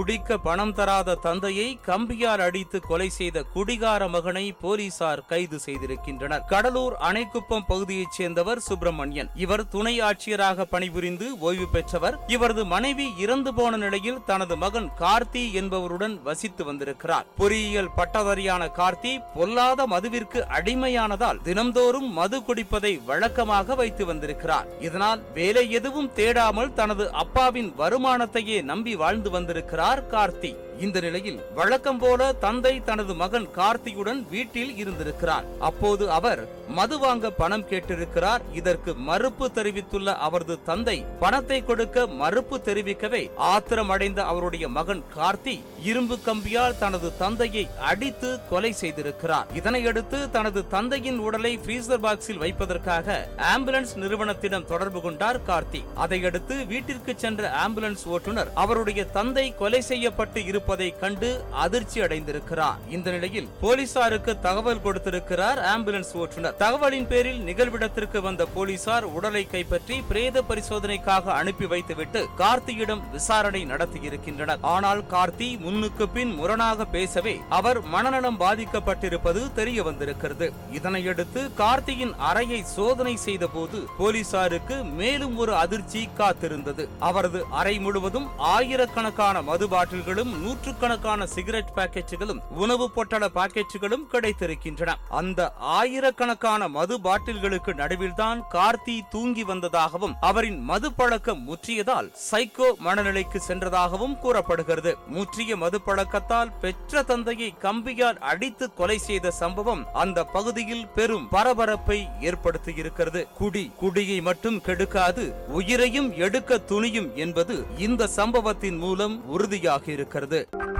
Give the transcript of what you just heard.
குடிக்க பணம் தராத தந்தையை கம்பியால் அடித்து கொலை செய்த குடிகார மகனை போலீசார் கைது செய்திருக்கின்றனர். கடலூர் அணைக்குப்பம் பகுதியைச் சேர்ந்தவர் சுப்பிரமணியன். இவர் துணை ஆட்சியராக பணிபுரிந்து ஓய்வு பெற்றவர். இவரது மனைவி இறந்து போன நிலையில் தனது மகன் கார்த்தி என்பவருடன் வசித்து வந்திருக்கிறார். பொறியியல் பட்டதாரியான கார்த்தி பொல்லாத மதுவிற்கு அடிமையானதால் தினம்தோறும் மது குடிப்பதை வழக்கமாக வைத்து வந்திருக்கிறார். இதனால் வேலை எதுவும் தேடாமல் தனது அப்பாவின் வருமானத்தையே நம்பி வாழ்ந்து வந்திருக்கிறார். கார்த்தி இந்த நிலையில் வழக்கம் போல தந்தை தனது மகன் கார்த்தியுடன் வீட்டில் இருந்திருக்கிறார். அப்போது அவர் மது வாங்க பணம் கேட்டிருக்கிறார். இதற்கு மறுப்பு தெரிவித்துள்ள அவரது தந்தை பணத்தை கொடுக்க மறுப்பு தெரிவிக்கவே ஆத்திரமடைந்த அவருடைய மகன் கார்த்தி இரும்பு கம்பியால் தனது தந்தையை அடித்து கொலை செய்திருக்கிறார். இதனையடுத்து தனது தந்தையின் உடலை ஃப்ரீசர் பாக்ஸில் வைப்பதற்காக ஆம்புலன்ஸ் நிறுவனத்திடம் தொடர்பு கொண்டார் கார்த்தி. அதையடுத்து வீட்டிற்கு சென்ற ஆம்புலன்ஸ் ஓட்டுநர் அவருடைய தந்தை கொலை செய்யப்பட்டு இருப்ப இருப்பதை கண்டு அதிர்ச்சி அடைந்திருக்கிறார். இந்த நிலையில் போலீசாருக்கு தகவல் கொடுத்திருக்கிறார் ஆம்புலன்ஸ் ஓட்டுநர். தகவலின் பேரில் நிகழ்விடத்திற்கு வந்த போலீசார் உடலை கைப்பற்றி பிரேத பரிசோதனைக்காக அனுப்பி வைத்துவிட்டு கார்த்தியிடம் விசாரணை நடத்தியிருக்கின்றனர். ஆனால் கார்த்தி முன்னுக்கு பின் முரணாக பேசவே அவர் மனநலம் பாதிக்கப்பட்டிருப்பது தெரிய வந்திருக்கிறது இதனையடுத்து கார்த்தியின் அறையை சோதனை செய்த போது போலீசாருக்கு மேலும் ஒரு அதிர்ச்சி காத்திருந்தது. அவரது அறை முழுவதும் ஆயிரக்கணக்கான மது பாட்டில்களும் நூற்றுக்கணக்கான சிகரெட் பாக்கெட்டுகளும் உணவு பொட்டல பாக்கெட்டுகளும் கிடைத்திருக்கின்றன. அந்த ஆயிரக்கணக்கான மது பாட்டில்களுக்கு நடுவில்தான் கார்த்தி தூங்கி வந்ததாகவும் அவரின் மது பழக்கம் முற்றியதால் சைக்கோ மனநிலைக்கு சென்றதாகவும் கூறப்படுகிறது. முற்றிய மது பழக்கத்தால் பெற்ற தந்தையை கம்பியால் அடித்து கொலை செய்த சம்பவம் அந்த பகுதியில் பெரும் பரபரப்பை ஏற்படுத்தியிருக்கிறது. குடி குடியை மட்டும் கெடுக்காது உயிரையும் எடுக்க துணியும் என்பது இந்த சம்பவத்தின் மூலம் உறுதியாகி இருக்கிறது Thank you.